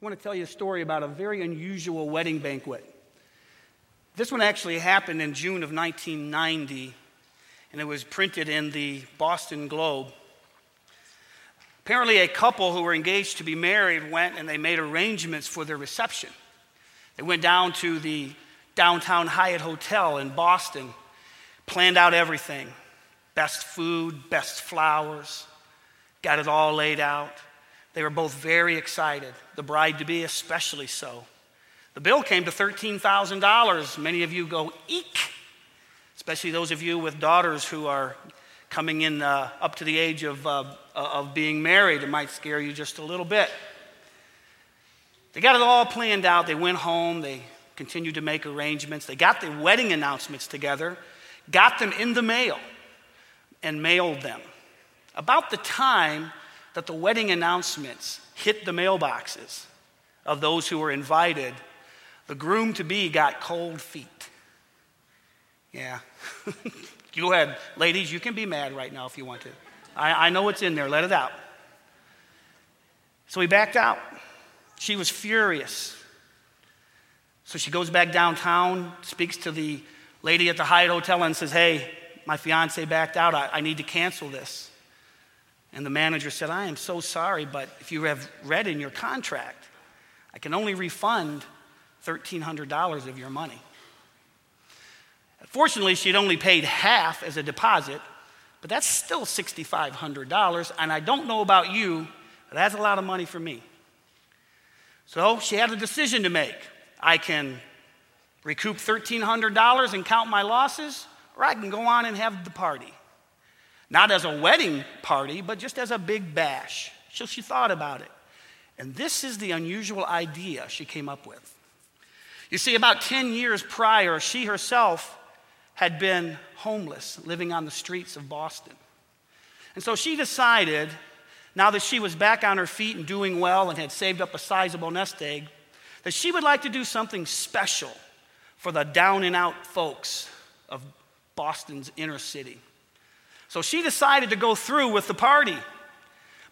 I want to tell you a story about a very unusual wedding banquet. This one actually happened in June of 1990, and it was printed in the Boston Globe. Apparently, a couple who were engaged to be married went and they made arrangements for their reception. They went down to the downtown Hyatt Hotel in Boston, planned out everything best food, best flowers, got it all laid out. They were both very excited, the bride to be especially so. The bill came to $13,000. Many of you go, eek, especially those of you with daughters who are coming in uh, up to the age of, uh, of being married. It might scare you just a little bit. They got it all planned out. They went home. They continued to make arrangements. They got the wedding announcements together, got them in the mail, and mailed them. About the time that the wedding announcements hit the mailboxes of those who were invited, the groom to be got cold feet. Yeah. Go ahead, ladies, you can be mad right now if you want to. I, I know it's in there, let it out. So he backed out. She was furious. So she goes back downtown, speaks to the lady at the Hyatt Hotel, and says, Hey, my fiance backed out. I, I need to cancel this. And the manager said, I am so sorry, but if you have read in your contract, I can only refund $1,300 of your money. Fortunately, she'd only paid half as a deposit, but that's still $6,500. And I don't know about you, but that's a lot of money for me. So she had a decision to make. I can recoup $1,300 and count my losses, or I can go on and have the party. Not as a wedding party, but just as a big bash. So she thought about it. And this is the unusual idea she came up with. You see, about 10 years prior, she herself had been homeless, living on the streets of Boston. And so she decided, now that she was back on her feet and doing well and had saved up a sizable nest egg, that she would like to do something special for the down and out folks of Boston's inner city. So she decided to go through with the party.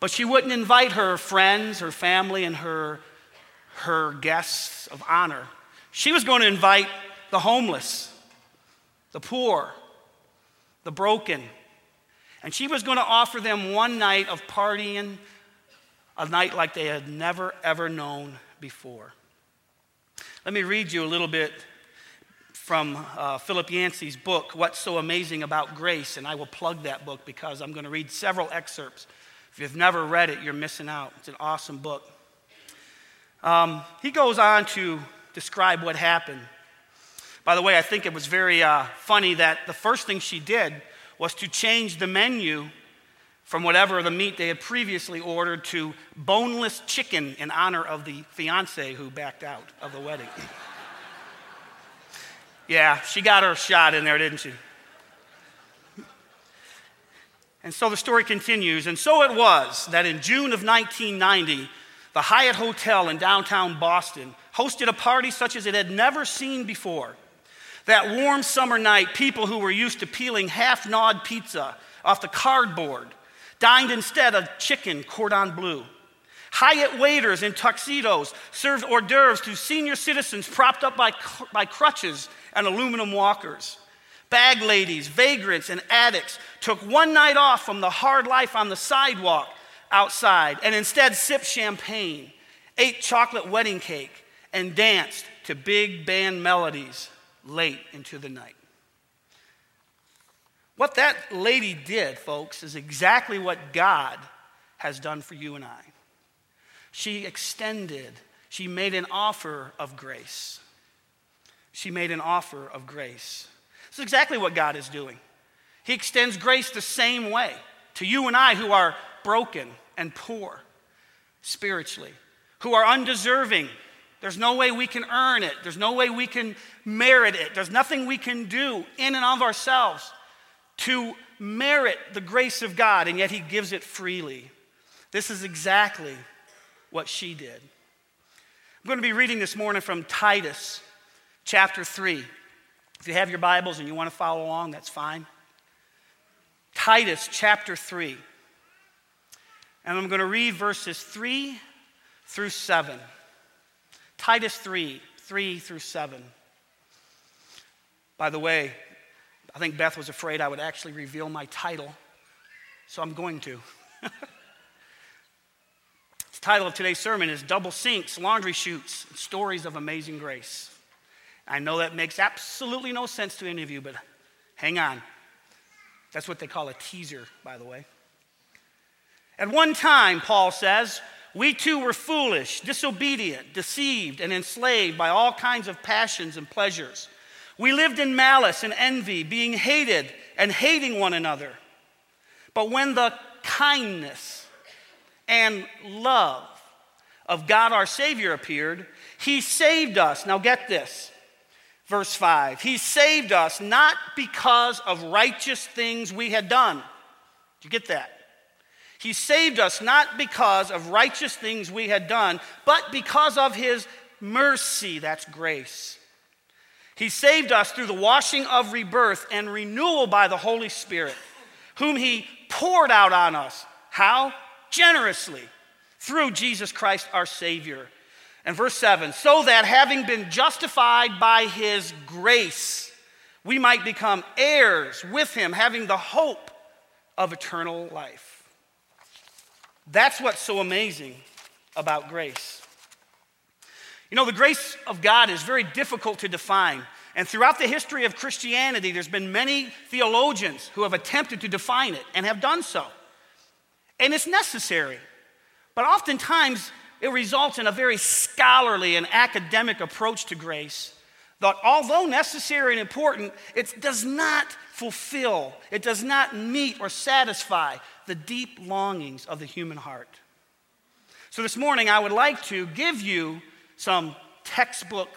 But she wouldn't invite her friends, her family, and her, her guests of honor. She was going to invite the homeless, the poor, the broken. And she was going to offer them one night of partying, a night like they had never, ever known before. Let me read you a little bit from uh, Philip Yancey's book, What's So Amazing About Grace. And I will plug that book because I'm going to read several excerpts. If you've never read it, you're missing out. It's an awesome book. Um, he goes on to describe what happened. By the way, I think it was very uh, funny that the first thing she did was to change the menu from whatever the meat they had previously ordered to boneless chicken in honor of the fiance who backed out of the wedding. Yeah, she got her shot in there, didn't she? And so the story continues. And so it was that in June of 1990, the Hyatt Hotel in downtown Boston hosted a party such as it had never seen before. That warm summer night, people who were used to peeling half gnawed pizza off the cardboard dined instead of chicken cordon bleu. Hyatt waiters in tuxedos served hors d'oeuvres to senior citizens propped up by, by crutches and aluminum walkers. Bag ladies, vagrants, and addicts took one night off from the hard life on the sidewalk outside and instead sipped champagne, ate chocolate wedding cake, and danced to big band melodies late into the night. What that lady did, folks, is exactly what God has done for you and I. She extended, she made an offer of grace she made an offer of grace. This is exactly what God is doing. He extends grace the same way to you and I who are broken and poor spiritually, who are undeserving. There's no way we can earn it, there's no way we can merit it, there's nothing we can do in and of ourselves to merit the grace of God, and yet He gives it freely. This is exactly what she did. I'm going to be reading this morning from Titus chapter 3. If you have your Bibles and you want to follow along, that's fine. Titus chapter 3. And I'm going to read verses 3 through 7. Titus 3 3 through 7. By the way, I think Beth was afraid I would actually reveal my title, so I'm going to. the title of today's sermon is Double Sinks, Laundry Chutes, Stories of Amazing Grace. I know that makes absolutely no sense to any of you, but hang on. That's what they call a teaser, by the way. At one time, Paul says, we too were foolish, disobedient, deceived, and enslaved by all kinds of passions and pleasures. We lived in malice and envy, being hated and hating one another. But when the kindness and love of God our Savior appeared, He saved us. Now get this. Verse 5 He saved us not because of righteous things we had done. Do you get that? He saved us not because of righteous things we had done, but because of His mercy. That's grace. He saved us through the washing of rebirth and renewal by the Holy Spirit, whom He poured out on us. How? Generously, through Jesus Christ our Savior. And verse 7 so that having been justified by His grace, we might become heirs with Him, having the hope of eternal life. That's what's so amazing about grace. You know, the grace of God is very difficult to define. And throughout the history of Christianity, there's been many theologians who have attempted to define it and have done so. And it's necessary. But oftentimes, it results in a very scholarly and academic approach to grace that, although necessary and important, it does not fulfill, it does not meet or satisfy the deep longings of the human heart. So, this morning, I would like to give you some textbook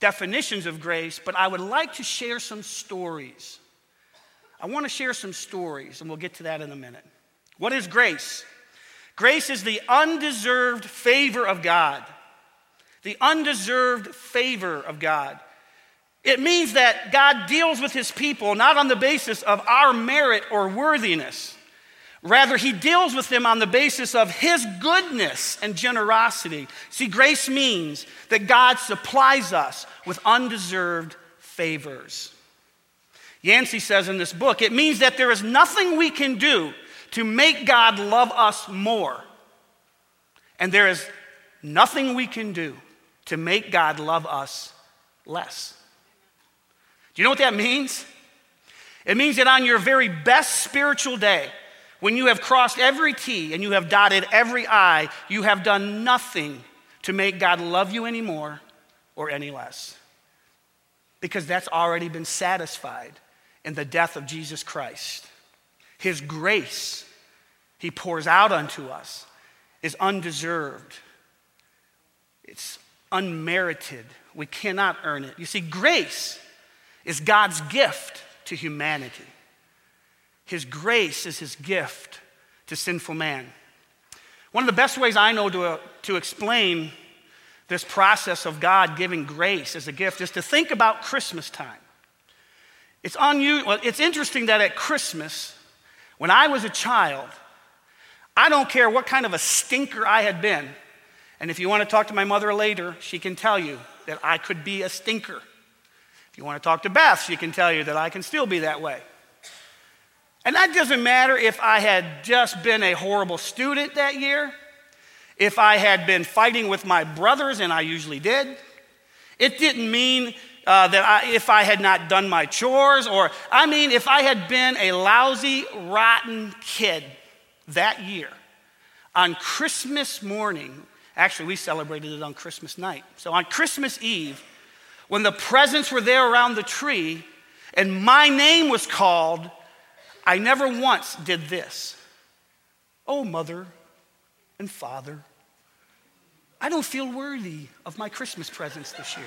definitions of grace, but I would like to share some stories. I want to share some stories, and we'll get to that in a minute. What is grace? Grace is the undeserved favor of God. The undeserved favor of God. It means that God deals with his people not on the basis of our merit or worthiness. Rather, he deals with them on the basis of his goodness and generosity. See, grace means that God supplies us with undeserved favors. Yancey says in this book, it means that there is nothing we can do to make God love us more. And there is nothing we can do to make God love us less. Do you know what that means? It means that on your very best spiritual day, when you have crossed every T and you have dotted every I, you have done nothing to make God love you any more or any less. Because that's already been satisfied in the death of Jesus Christ. His grace, He pours out unto us, is undeserved, it's unmerited. We cannot earn it. You see, grace is God's gift to humanity. His grace is his gift to sinful man. One of the best ways I know to, uh, to explain this process of God giving grace as a gift is to think about Christmas time. It's, unusual, it's interesting that at Christmas, when I was a child, I don't care what kind of a stinker I had been. And if you want to talk to my mother later, she can tell you that I could be a stinker. If you want to talk to Beth, she can tell you that I can still be that way. And that doesn't matter if I had just been a horrible student that year, if I had been fighting with my brothers, and I usually did. It didn't mean uh, that I, if I had not done my chores, or I mean, if I had been a lousy, rotten kid that year. On Christmas morning, actually, we celebrated it on Christmas night. So on Christmas Eve, when the presents were there around the tree and my name was called, I never once did this. Oh, mother and father, I don't feel worthy of my Christmas presents this year.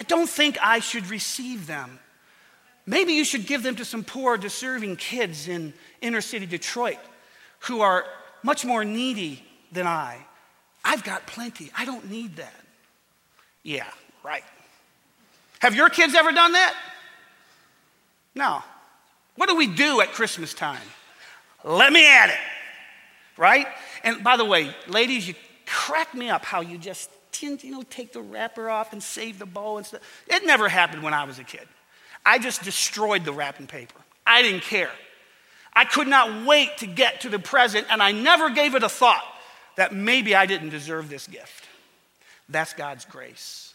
I don't think I should receive them. Maybe you should give them to some poor, deserving kids in inner city Detroit who are much more needy than I. I've got plenty. I don't need that. Yeah, right. Have your kids ever done that? No. What do we do at Christmas time? Let me at it, right? And by the way, ladies, you crack me up how you just, you know, take the wrapper off and save the bow and stuff. It never happened when I was a kid. I just destroyed the wrapping paper. I didn't care. I could not wait to get to the present, and I never gave it a thought that maybe I didn't deserve this gift. That's God's grace.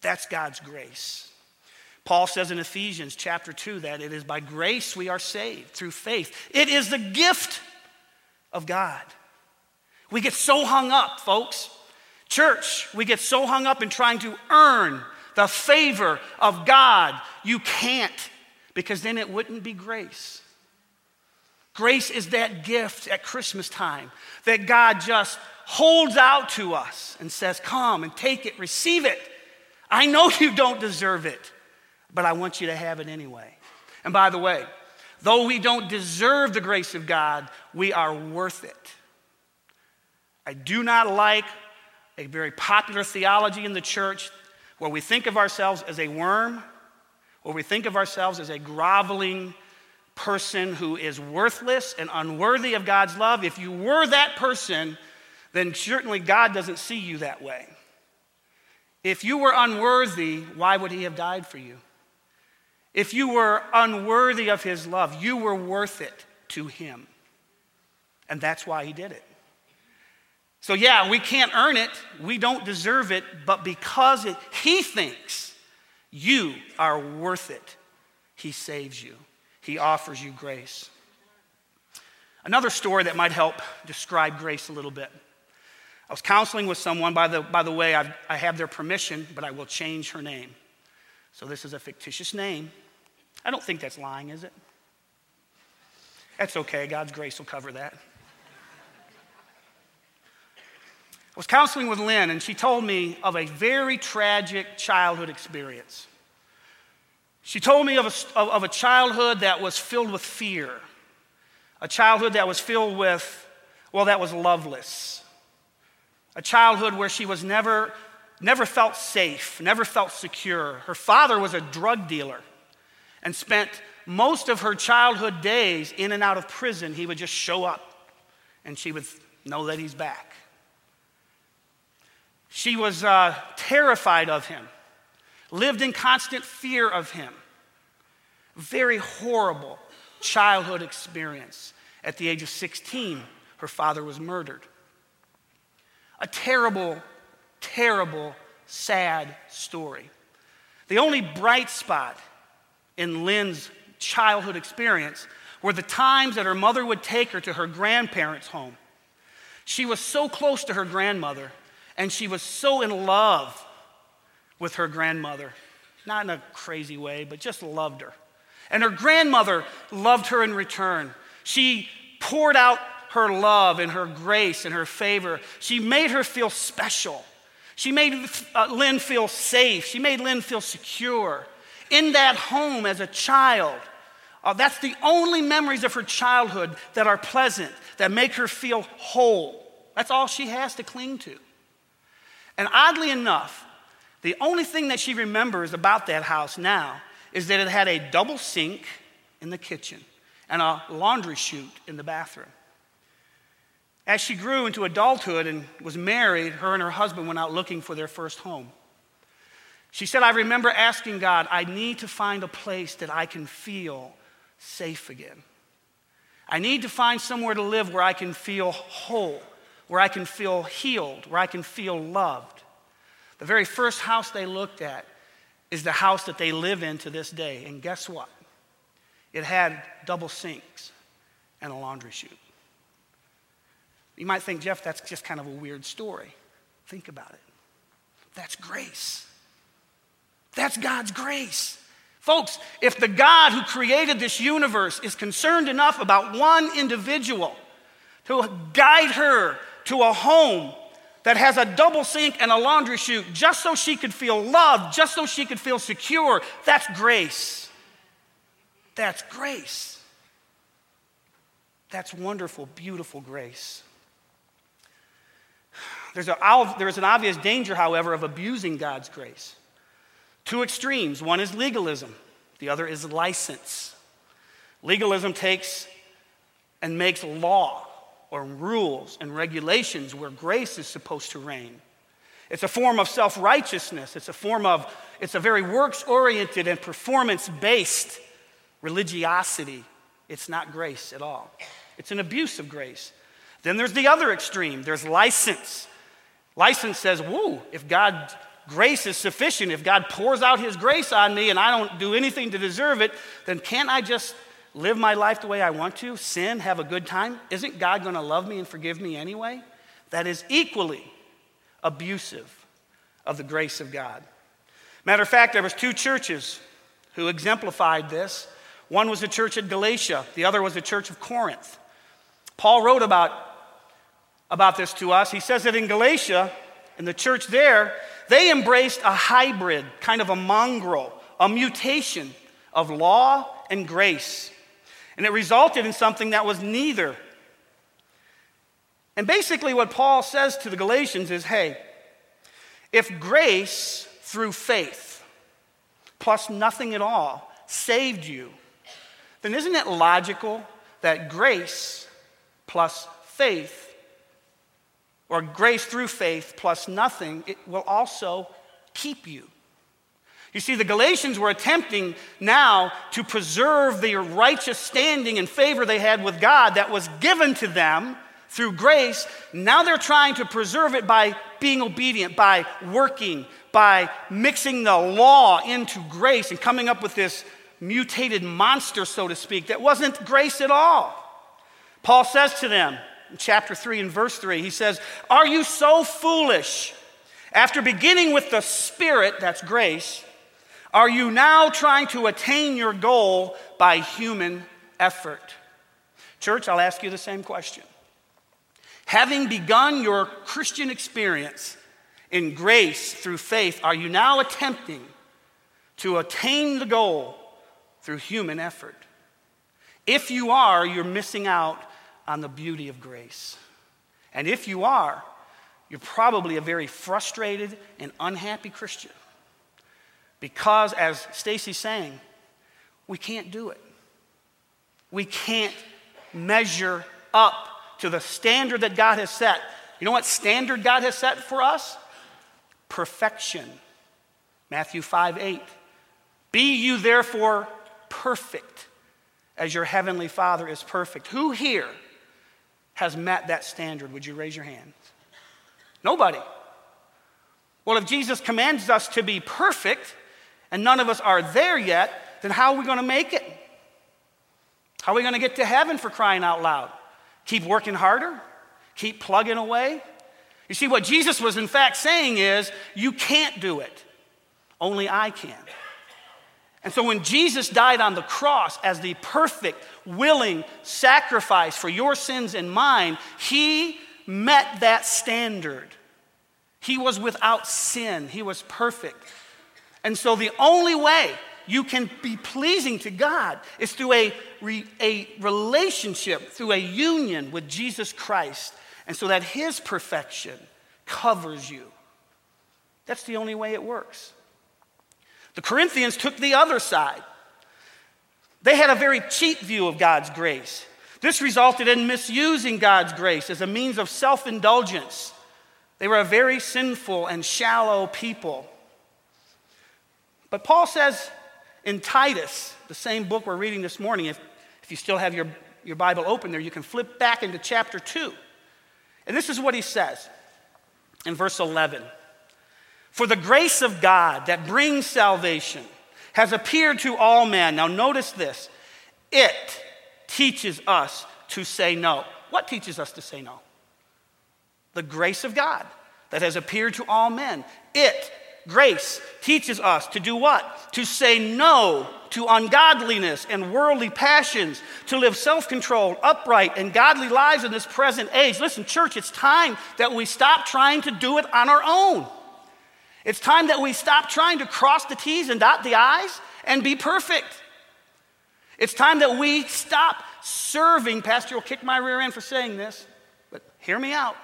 That's God's grace. Paul says in Ephesians chapter 2 that it is by grace we are saved through faith. It is the gift of God. We get so hung up, folks. Church, we get so hung up in trying to earn the favor of God. You can't, because then it wouldn't be grace. Grace is that gift at Christmas time that God just holds out to us and says, Come and take it, receive it. I know you don't deserve it, but I want you to have it anyway. And by the way, though we don't deserve the grace of God, we are worth it. I do not like a very popular theology in the church where we think of ourselves as a worm, or we think of ourselves as a groveling person who is worthless and unworthy of God's love. If you were that person, then certainly God doesn't see you that way. If you were unworthy, why would he have died for you? If you were unworthy of his love, you were worth it to him. And that's why he did it. So, yeah, we can't earn it, we don't deserve it, but because it, he thinks you are worth it, he saves you, he offers you grace. Another story that might help describe grace a little bit. I was counseling with someone, by the, by the way, I've, I have their permission, but I will change her name. So this is a fictitious name. I don't think that's lying, is it? That's okay, God's grace will cover that. I was counseling with Lynn, and she told me of a very tragic childhood experience. She told me of a, of a childhood that was filled with fear, a childhood that was filled with, well, that was loveless a childhood where she was never, never felt safe, never felt secure. Her father was a drug dealer and spent most of her childhood days in and out of prison. He would just show up and she would know that he's back. She was uh, terrified of him, lived in constant fear of him. Very horrible childhood experience. At the age of 16, her father was murdered. A terrible, terrible, sad story. The only bright spot in Lynn's childhood experience were the times that her mother would take her to her grandparents' home. She was so close to her grandmother, and she was so in love with her grandmother. Not in a crazy way, but just loved her. And her grandmother loved her in return. She poured out her love and her grace and her favor. She made her feel special. She made uh, Lynn feel safe. She made Lynn feel secure. In that home as a child, uh, that's the only memories of her childhood that are pleasant, that make her feel whole. That's all she has to cling to. And oddly enough, the only thing that she remembers about that house now is that it had a double sink in the kitchen and a laundry chute in the bathroom. As she grew into adulthood and was married, her and her husband went out looking for their first home. She said, I remember asking God, I need to find a place that I can feel safe again. I need to find somewhere to live where I can feel whole, where I can feel healed, where I can feel loved. The very first house they looked at is the house that they live in to this day. And guess what? It had double sinks and a laundry chute. You might think, Jeff, that's just kind of a weird story. Think about it. That's grace. That's God's grace. Folks, if the God who created this universe is concerned enough about one individual to guide her to a home that has a double sink and a laundry chute just so she could feel loved, just so she could feel secure. That's grace. That's grace. That's wonderful, beautiful grace. There's, a, there's an obvious danger, however, of abusing God's grace. Two extremes one is legalism, the other is license. Legalism takes and makes law or rules and regulations where grace is supposed to reign. It's a form of self righteousness. It's a form of, it's a very works oriented and performance based religiosity. It's not grace at all. It's an abuse of grace. Then there's the other extreme there's license. License says, whoa, if God's grace is sufficient, if God pours out his grace on me and I don't do anything to deserve it, then can't I just live my life the way I want to, sin, have a good time? Isn't God going to love me and forgive me anyway? That is equally abusive of the grace of God. Matter of fact, there was two churches who exemplified this. One was the church at Galatia, the other was the church of Corinth. Paul wrote about, about this to us. He says that in Galatia, in the church there, they embraced a hybrid, kind of a mongrel, a mutation of law and grace. And it resulted in something that was neither. And basically, what Paul says to the Galatians is hey, if grace through faith plus nothing at all saved you, then isn't it logical that grace plus faith, or grace through faith plus nothing, it will also keep you? You see, the Galatians were attempting now to preserve the righteous standing and favor they had with God that was given to them through grace. Now they're trying to preserve it by being obedient, by working, by mixing the law into grace and coming up with this mutated monster, so to speak, that wasn't grace at all. Paul says to them chapter 3 and verse 3, he says, Are you so foolish? After beginning with the Spirit, that's grace, are you now trying to attain your goal by human effort? Church, I'll ask you the same question. Having begun your Christian experience in grace through faith, are you now attempting to attain the goal through human effort? If you are, you're missing out on the beauty of grace. And if you are, you're probably a very frustrated and unhappy Christian. Because, as Stacy's saying, we can't do it. We can't measure up to the standard that God has set. You know what standard God has set for us? Perfection. Matthew 5 8. Be you therefore perfect as your heavenly Father is perfect. Who here has met that standard? Would you raise your hand? Nobody. Well, if Jesus commands us to be perfect, and none of us are there yet, then how are we going to make it? How are we going to get to heaven for crying out loud? Keep working harder? Keep plugging away? You see, what Jesus was in fact saying is, you can't do it. Only I can. And so when Jesus died on the cross as the perfect, willing sacrifice for your sins and mine, he met that standard. He was without sin, he was perfect. And so the only way you can be pleasing to God is through a, re, a relationship, through a union with Jesus Christ, and so that His perfection covers you. That's the only way it works. The Corinthians took the other side. They had a very cheap view of God's grace. This resulted in misusing God's grace as a means of self indulgence. They were a very sinful and shallow people. But Paul says in Titus, the same book we're reading this morning, if, if you still have your, your Bible open there, you can flip back into chapter 2. And this is what he says in verse 11 For the grace of God that brings salvation has appeared to all men. Now, notice this it teaches us to say no. What teaches us to say no? The grace of God that has appeared to all men. It Grace teaches us to do what? To say no to ungodliness and worldly passions, to live self controlled, upright, and godly lives in this present age. Listen, church, it's time that we stop trying to do it on our own. It's time that we stop trying to cross the T's and dot the I's and be perfect. It's time that we stop serving. Pastor will kick my rear end for saying this, but hear me out.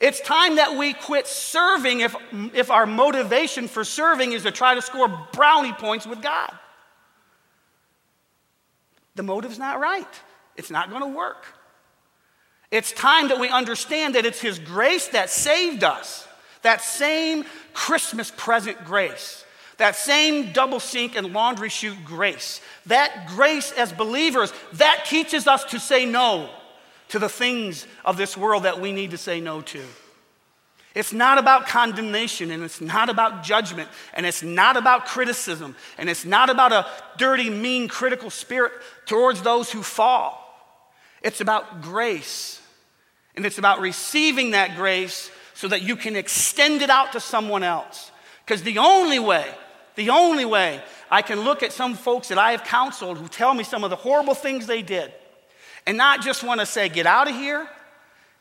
It's time that we quit serving if, if our motivation for serving is to try to score brownie points with God. The motive's not right, it's not going to work. It's time that we understand that it's His grace that saved us. That same Christmas present grace, that same double sink and laundry chute grace, that grace as believers, that teaches us to say no to the things of this world that we need to say no to. It's not about condemnation and it's not about judgment and it's not about criticism and it's not about a dirty, mean, critical spirit towards those who fall. It's about grace and it's about receiving that grace so that you can extend it out to someone else. Because the only way, the only way I can look at some folks that I have counseled who tell me some of the horrible things they did and not just want to say, get out of here,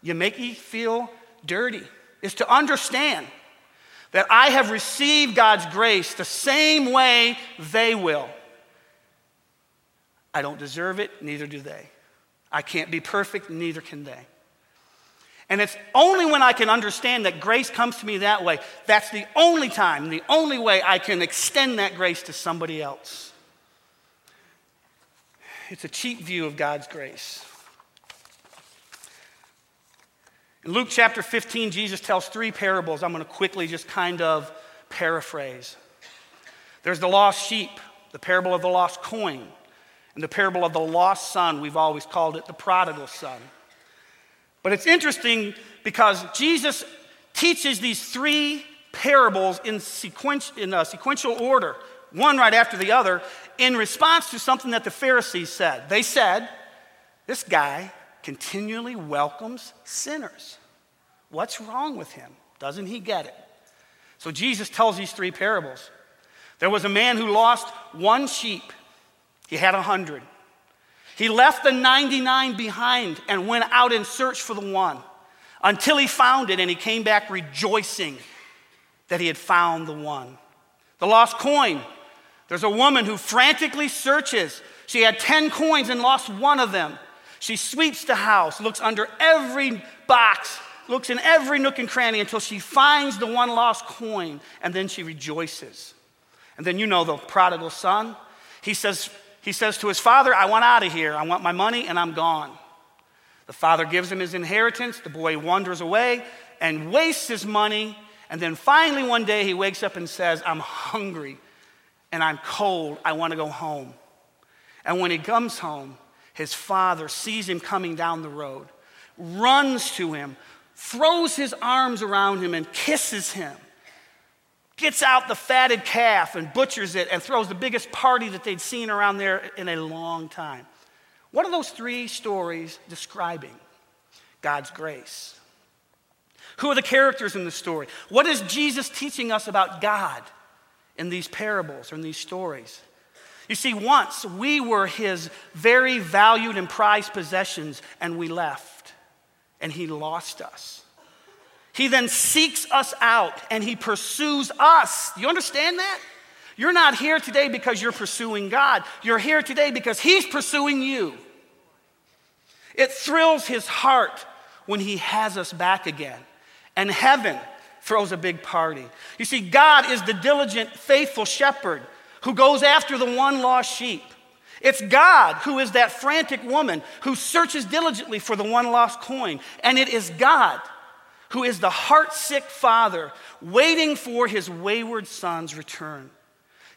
you make me feel dirty, is to understand that I have received God's grace the same way they will. I don't deserve it, neither do they. I can't be perfect, neither can they. And it's only when I can understand that grace comes to me that way, that's the only time, the only way I can extend that grace to somebody else. It's a cheap view of God's grace. In Luke chapter 15, Jesus tells three parables. I'm going to quickly just kind of paraphrase. There's the lost sheep, the parable of the lost coin, and the parable of the lost son. We've always called it the prodigal son. But it's interesting because Jesus teaches these three parables in, sequen- in sequential order, one right after the other, in response to something that the Pharisees said. They said, This guy continually welcomes sinners. What's wrong with him? Doesn't he get it? So Jesus tells these three parables. There was a man who lost one sheep, he had a hundred. He left the 99 behind and went out in search for the one until he found it and he came back rejoicing that he had found the one. The lost coin. There's a woman who frantically searches. She had 10 coins and lost one of them. She sweeps the house, looks under every box, looks in every nook and cranny until she finds the one lost coin, and then she rejoices. And then you know the prodigal son. He says, he says to his father, I want out of here. I want my money, and I'm gone. The father gives him his inheritance. The boy wanders away and wastes his money. And then finally, one day, he wakes up and says, I'm hungry and I'm cold. I want to go home. And when he comes home, his father sees him coming down the road, runs to him, throws his arms around him, and kisses him. Gets out the fatted calf and butchers it and throws the biggest party that they'd seen around there in a long time. What are those three stories describing? God's grace. Who are the characters in the story? What is Jesus teaching us about God in these parables or in these stories? You see, once we were his very valued and prized possessions, and we left, and he lost us. He then seeks us out and he pursues us. You understand that? You're not here today because you're pursuing God. You're here today because he's pursuing you. It thrills his heart when he has us back again. And heaven throws a big party. You see, God is the diligent, faithful shepherd who goes after the one lost sheep. It's God who is that frantic woman who searches diligently for the one lost coin. And it is God who is the heartsick father waiting for his wayward son's return.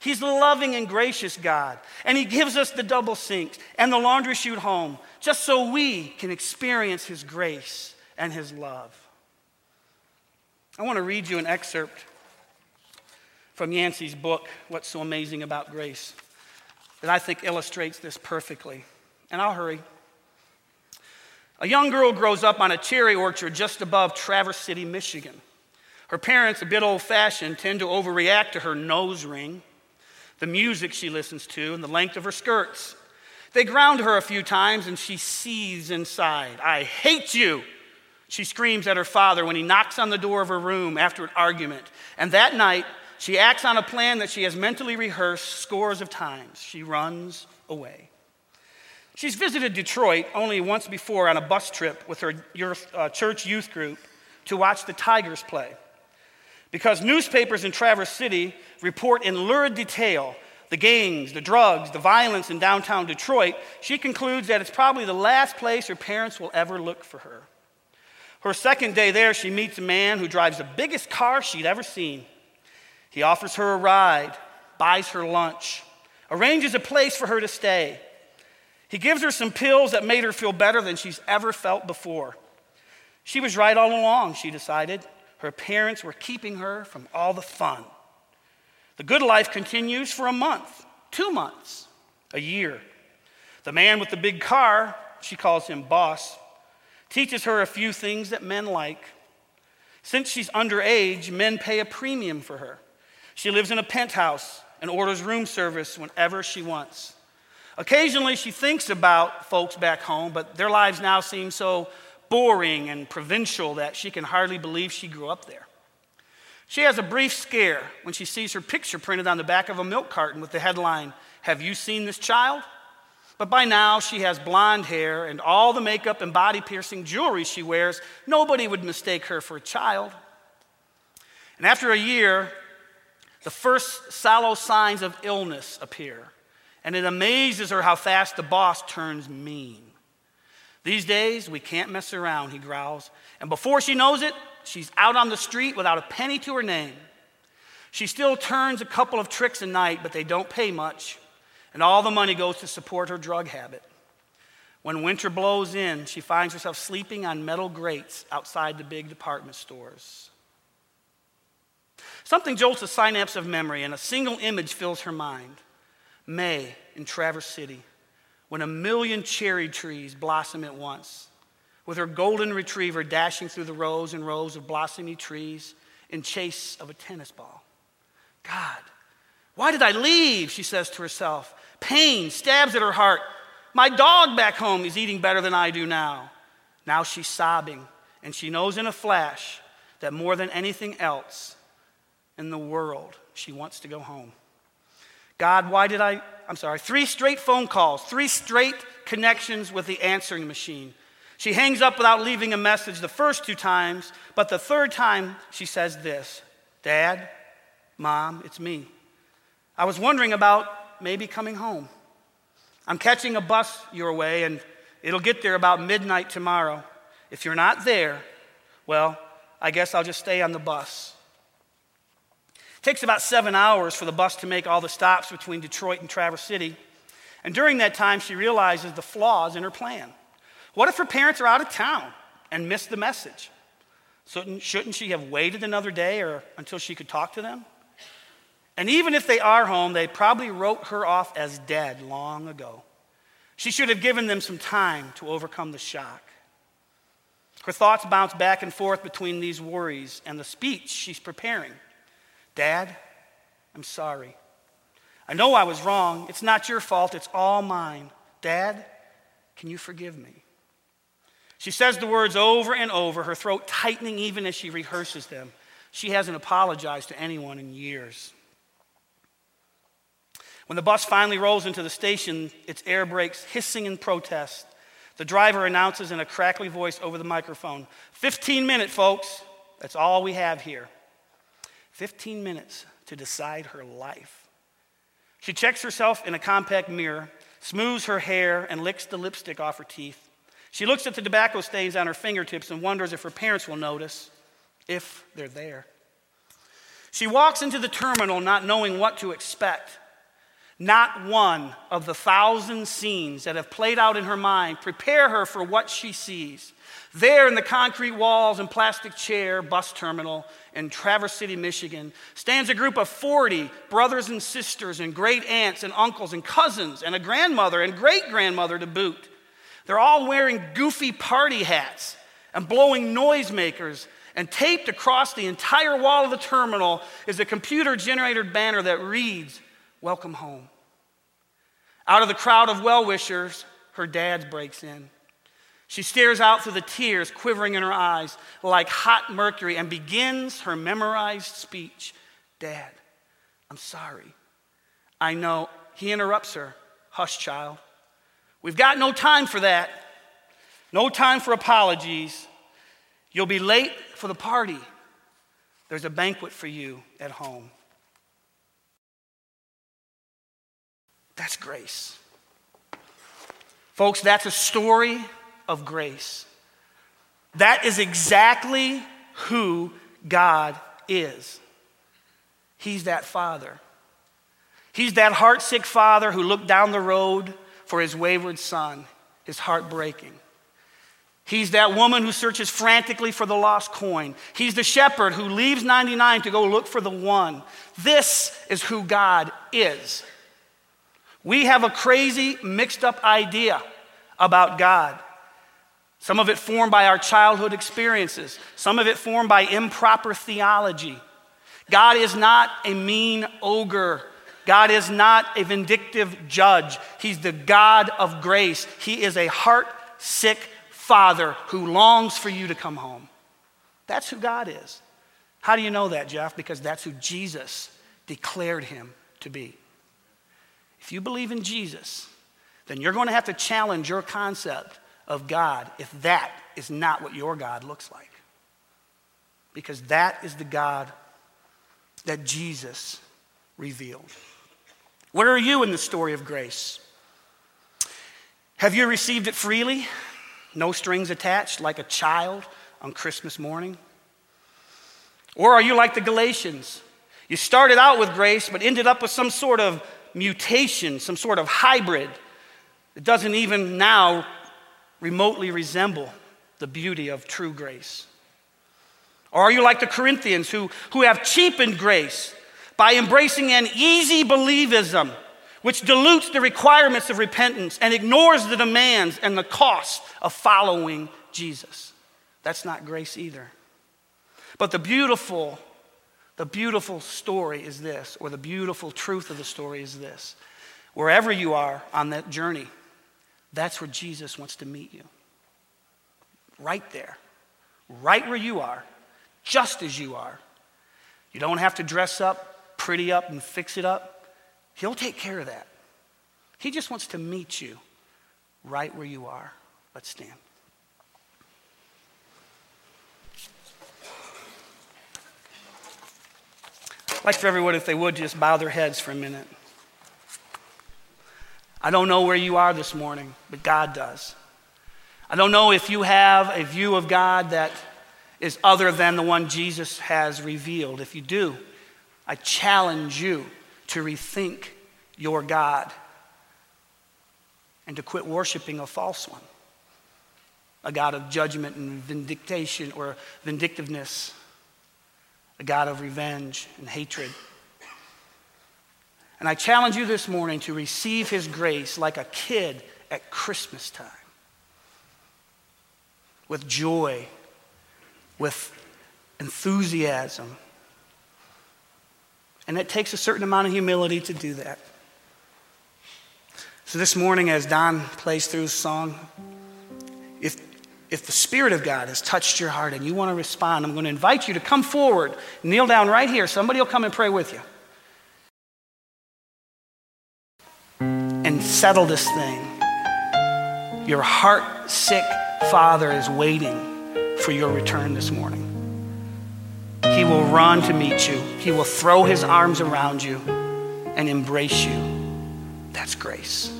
He's loving and gracious God, and He gives us the double sinks and the laundry chute home just so we can experience His grace and His love. I want to read you an excerpt from Yancey's book, What's So Amazing About Grace, that I think illustrates this perfectly. And I'll hurry. A young girl grows up on a cherry orchard just above Traverse City, Michigan. Her parents, a bit old fashioned, tend to overreact to her nose ring, the music she listens to, and the length of her skirts. They ground her a few times and she seethes inside. I hate you, she screams at her father when he knocks on the door of her room after an argument. And that night, she acts on a plan that she has mentally rehearsed scores of times. She runs away. She's visited Detroit only once before on a bus trip with her uh, church youth group to watch the Tigers play. Because newspapers in Traverse City report in lurid detail the gangs, the drugs, the violence in downtown Detroit, she concludes that it's probably the last place her parents will ever look for her. Her second day there, she meets a man who drives the biggest car she'd ever seen. He offers her a ride, buys her lunch, arranges a place for her to stay. He gives her some pills that made her feel better than she's ever felt before. She was right all along, she decided. Her parents were keeping her from all the fun. The good life continues for a month, two months, a year. The man with the big car, she calls him boss, teaches her a few things that men like. Since she's underage, men pay a premium for her. She lives in a penthouse and orders room service whenever she wants. Occasionally, she thinks about folks back home, but their lives now seem so boring and provincial that she can hardly believe she grew up there. She has a brief scare when she sees her picture printed on the back of a milk carton with the headline, Have you seen this child? But by now, she has blonde hair and all the makeup and body piercing jewelry she wears. Nobody would mistake her for a child. And after a year, the first sallow signs of illness appear. And it amazes her how fast the boss turns mean. These days, we can't mess around, he growls. And before she knows it, She's out on the street without a penny to her name. She still turns a couple of tricks a night, but they don't pay much, and all the money goes to support her drug habit. When winter blows in, she finds herself sleeping on metal grates outside the big department stores. Something jolts a synapse of memory, and a single image fills her mind. May in Traverse City, when a million cherry trees blossom at once with her golden retriever dashing through the rows and rows of blossoming trees in chase of a tennis ball. God, why did I leave? She says to herself. Pain stabs at her heart. My dog back home is eating better than I do now. Now she's sobbing, and she knows in a flash that more than anything else in the world, she wants to go home. God, why did I? I'm sorry, three straight phone calls, three straight connections with the answering machine. She hangs up without leaving a message the first two times, but the third time she says this Dad, Mom, it's me. I was wondering about maybe coming home. I'm catching a bus your way, and it'll get there about midnight tomorrow. If you're not there, well, I guess I'll just stay on the bus. It takes about seven hours for the bus to make all the stops between Detroit and Traverse City. And during that time, she realizes the flaws in her plan. What if her parents are out of town and missed the message? Shouldn't she have waited another day or until she could talk to them? And even if they are home, they probably wrote her off as dead long ago. She should have given them some time to overcome the shock. Her thoughts bounce back and forth between these worries and the speech she's preparing. Dad, I'm sorry. I know I was wrong. It's not your fault, it's all mine. Dad, can you forgive me? She says the words over and over, her throat tightening even as she rehearses them. She hasn't apologized to anyone in years. When the bus finally rolls into the station, its air brakes hissing in protest. The driver announces in a crackly voice over the microphone 15 minutes, folks. That's all we have here. 15 minutes to decide her life. She checks herself in a compact mirror, smooths her hair, and licks the lipstick off her teeth. She looks at the tobacco stains on her fingertips and wonders if her parents will notice, if they're there. She walks into the terminal not knowing what to expect. Not one of the thousand scenes that have played out in her mind prepare her for what she sees. There in the concrete walls and plastic chair bus terminal in Traverse City, Michigan, stands a group of 40 brothers and sisters and great aunts and uncles and cousins and a grandmother and great grandmother to boot. They're all wearing goofy party hats and blowing noisemakers And taped across the entire wall of the terminal is a computer generated banner that reads, Welcome home. Out of the crowd of well wishers, her dad breaks in. She stares out through the tears quivering in her eyes like hot mercury and begins her memorized speech Dad, I'm sorry. I know. He interrupts her. Hush, child. We've got no time for that. No time for apologies. You'll be late for the party. There's a banquet for you at home. That's grace. Folks, that's a story of grace. That is exactly who God is. He's that father. He's that heartsick father who looked down the road for his wayward son, his heart breaking. He's that woman who searches frantically for the lost coin. He's the shepherd who leaves 99 to go look for the one. This is who God is. We have a crazy, mixed up idea about God. Some of it formed by our childhood experiences, some of it formed by improper theology. God is not a mean ogre. God is not a vindictive judge. He's the God of grace. He is a heart sick father who longs for you to come home. That's who God is. How do you know that, Jeff? Because that's who Jesus declared him to be. If you believe in Jesus, then you're going to have to challenge your concept of God if that is not what your God looks like. Because that is the God that Jesus revealed. Where are you in the story of grace? Have you received it freely? No strings attached, like a child on Christmas morning? Or are you like the Galatians? You started out with grace, but ended up with some sort of mutation, some sort of hybrid that doesn't even now remotely resemble the beauty of true grace. Or are you like the Corinthians who, who have cheapened grace by embracing an easy believism, which dilutes the requirements of repentance and ignores the demands and the cost of following Jesus? That's not grace either. But the beautiful, the beautiful story is this, or the beautiful truth of the story is this. Wherever you are on that journey, that's where Jesus wants to meet you. Right there, right where you are just as you are. You don't have to dress up, pretty up, and fix it up. He'll take care of that. He just wants to meet you right where you are. Let's stand. I'd like for everyone, if they would, just bow their heads for a minute. I don't know where you are this morning, but God does. I don't know if you have a view of God that is other than the one Jesus has revealed. If you do, I challenge you to rethink your God and to quit worshiping a false one a God of judgment and vindication or vindictiveness, a God of revenge and hatred. And I challenge you this morning to receive his grace like a kid at Christmas time with joy with enthusiasm. And it takes a certain amount of humility to do that. So this morning, as Don plays through his song, if, if the Spirit of God has touched your heart and you want to respond, I'm going to invite you to come forward, kneel down right here. Somebody will come and pray with you. And settle this thing. Your heart sick Father is waiting for your return this morning. He will run to meet you, He will throw His arms around you and embrace you. That's grace.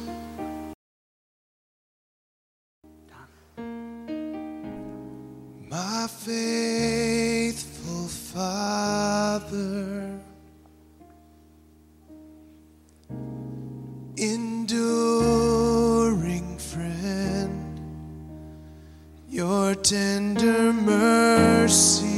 Faithful Father, enduring friend, your tender mercy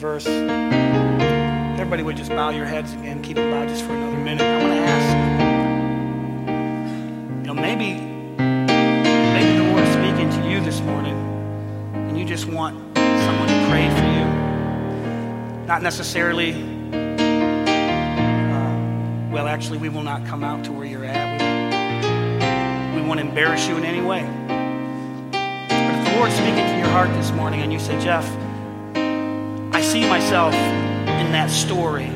verse, everybody would just bow your heads again, keep it bowed just for another minute. I want to ask, you know, maybe, maybe the Lord's speaking to you this morning, and you just want someone to pray for you. Not necessarily, uh, well, actually, we will not come out to where you're at. We, we won't embarrass you in any way. But if the Lord's speaking to your heart this morning and you say, Jeff, see myself in that story.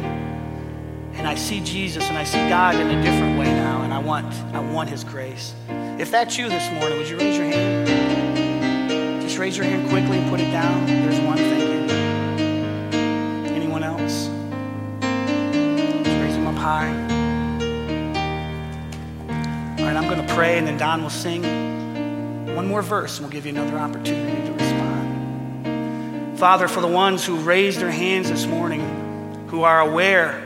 And I see Jesus and I see God in a different way now, and I want, I want his grace. If that's you this morning, would you raise your hand? Just raise your hand quickly and put it down. There's one thinking. Anyone else? Just raise them up high. All right, I'm going to pray and then Don will sing one more verse and we'll give you another opportunity to. Father, for the ones who raised their hands this morning, who are aware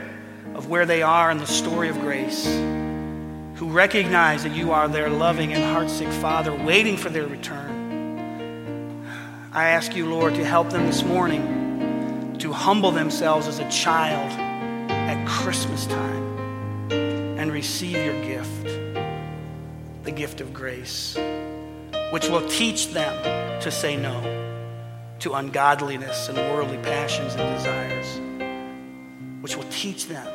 of where they are in the story of grace, who recognize that you are their loving and heartsick Father waiting for their return, I ask you, Lord, to help them this morning to humble themselves as a child at Christmas time and receive your gift, the gift of grace which will teach them to say no to ungodliness and worldly passions and desires, which will teach them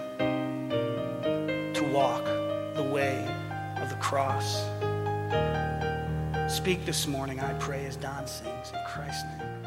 to walk the way of the cross. Speak this morning, I pray, as Don sings in Christ's name.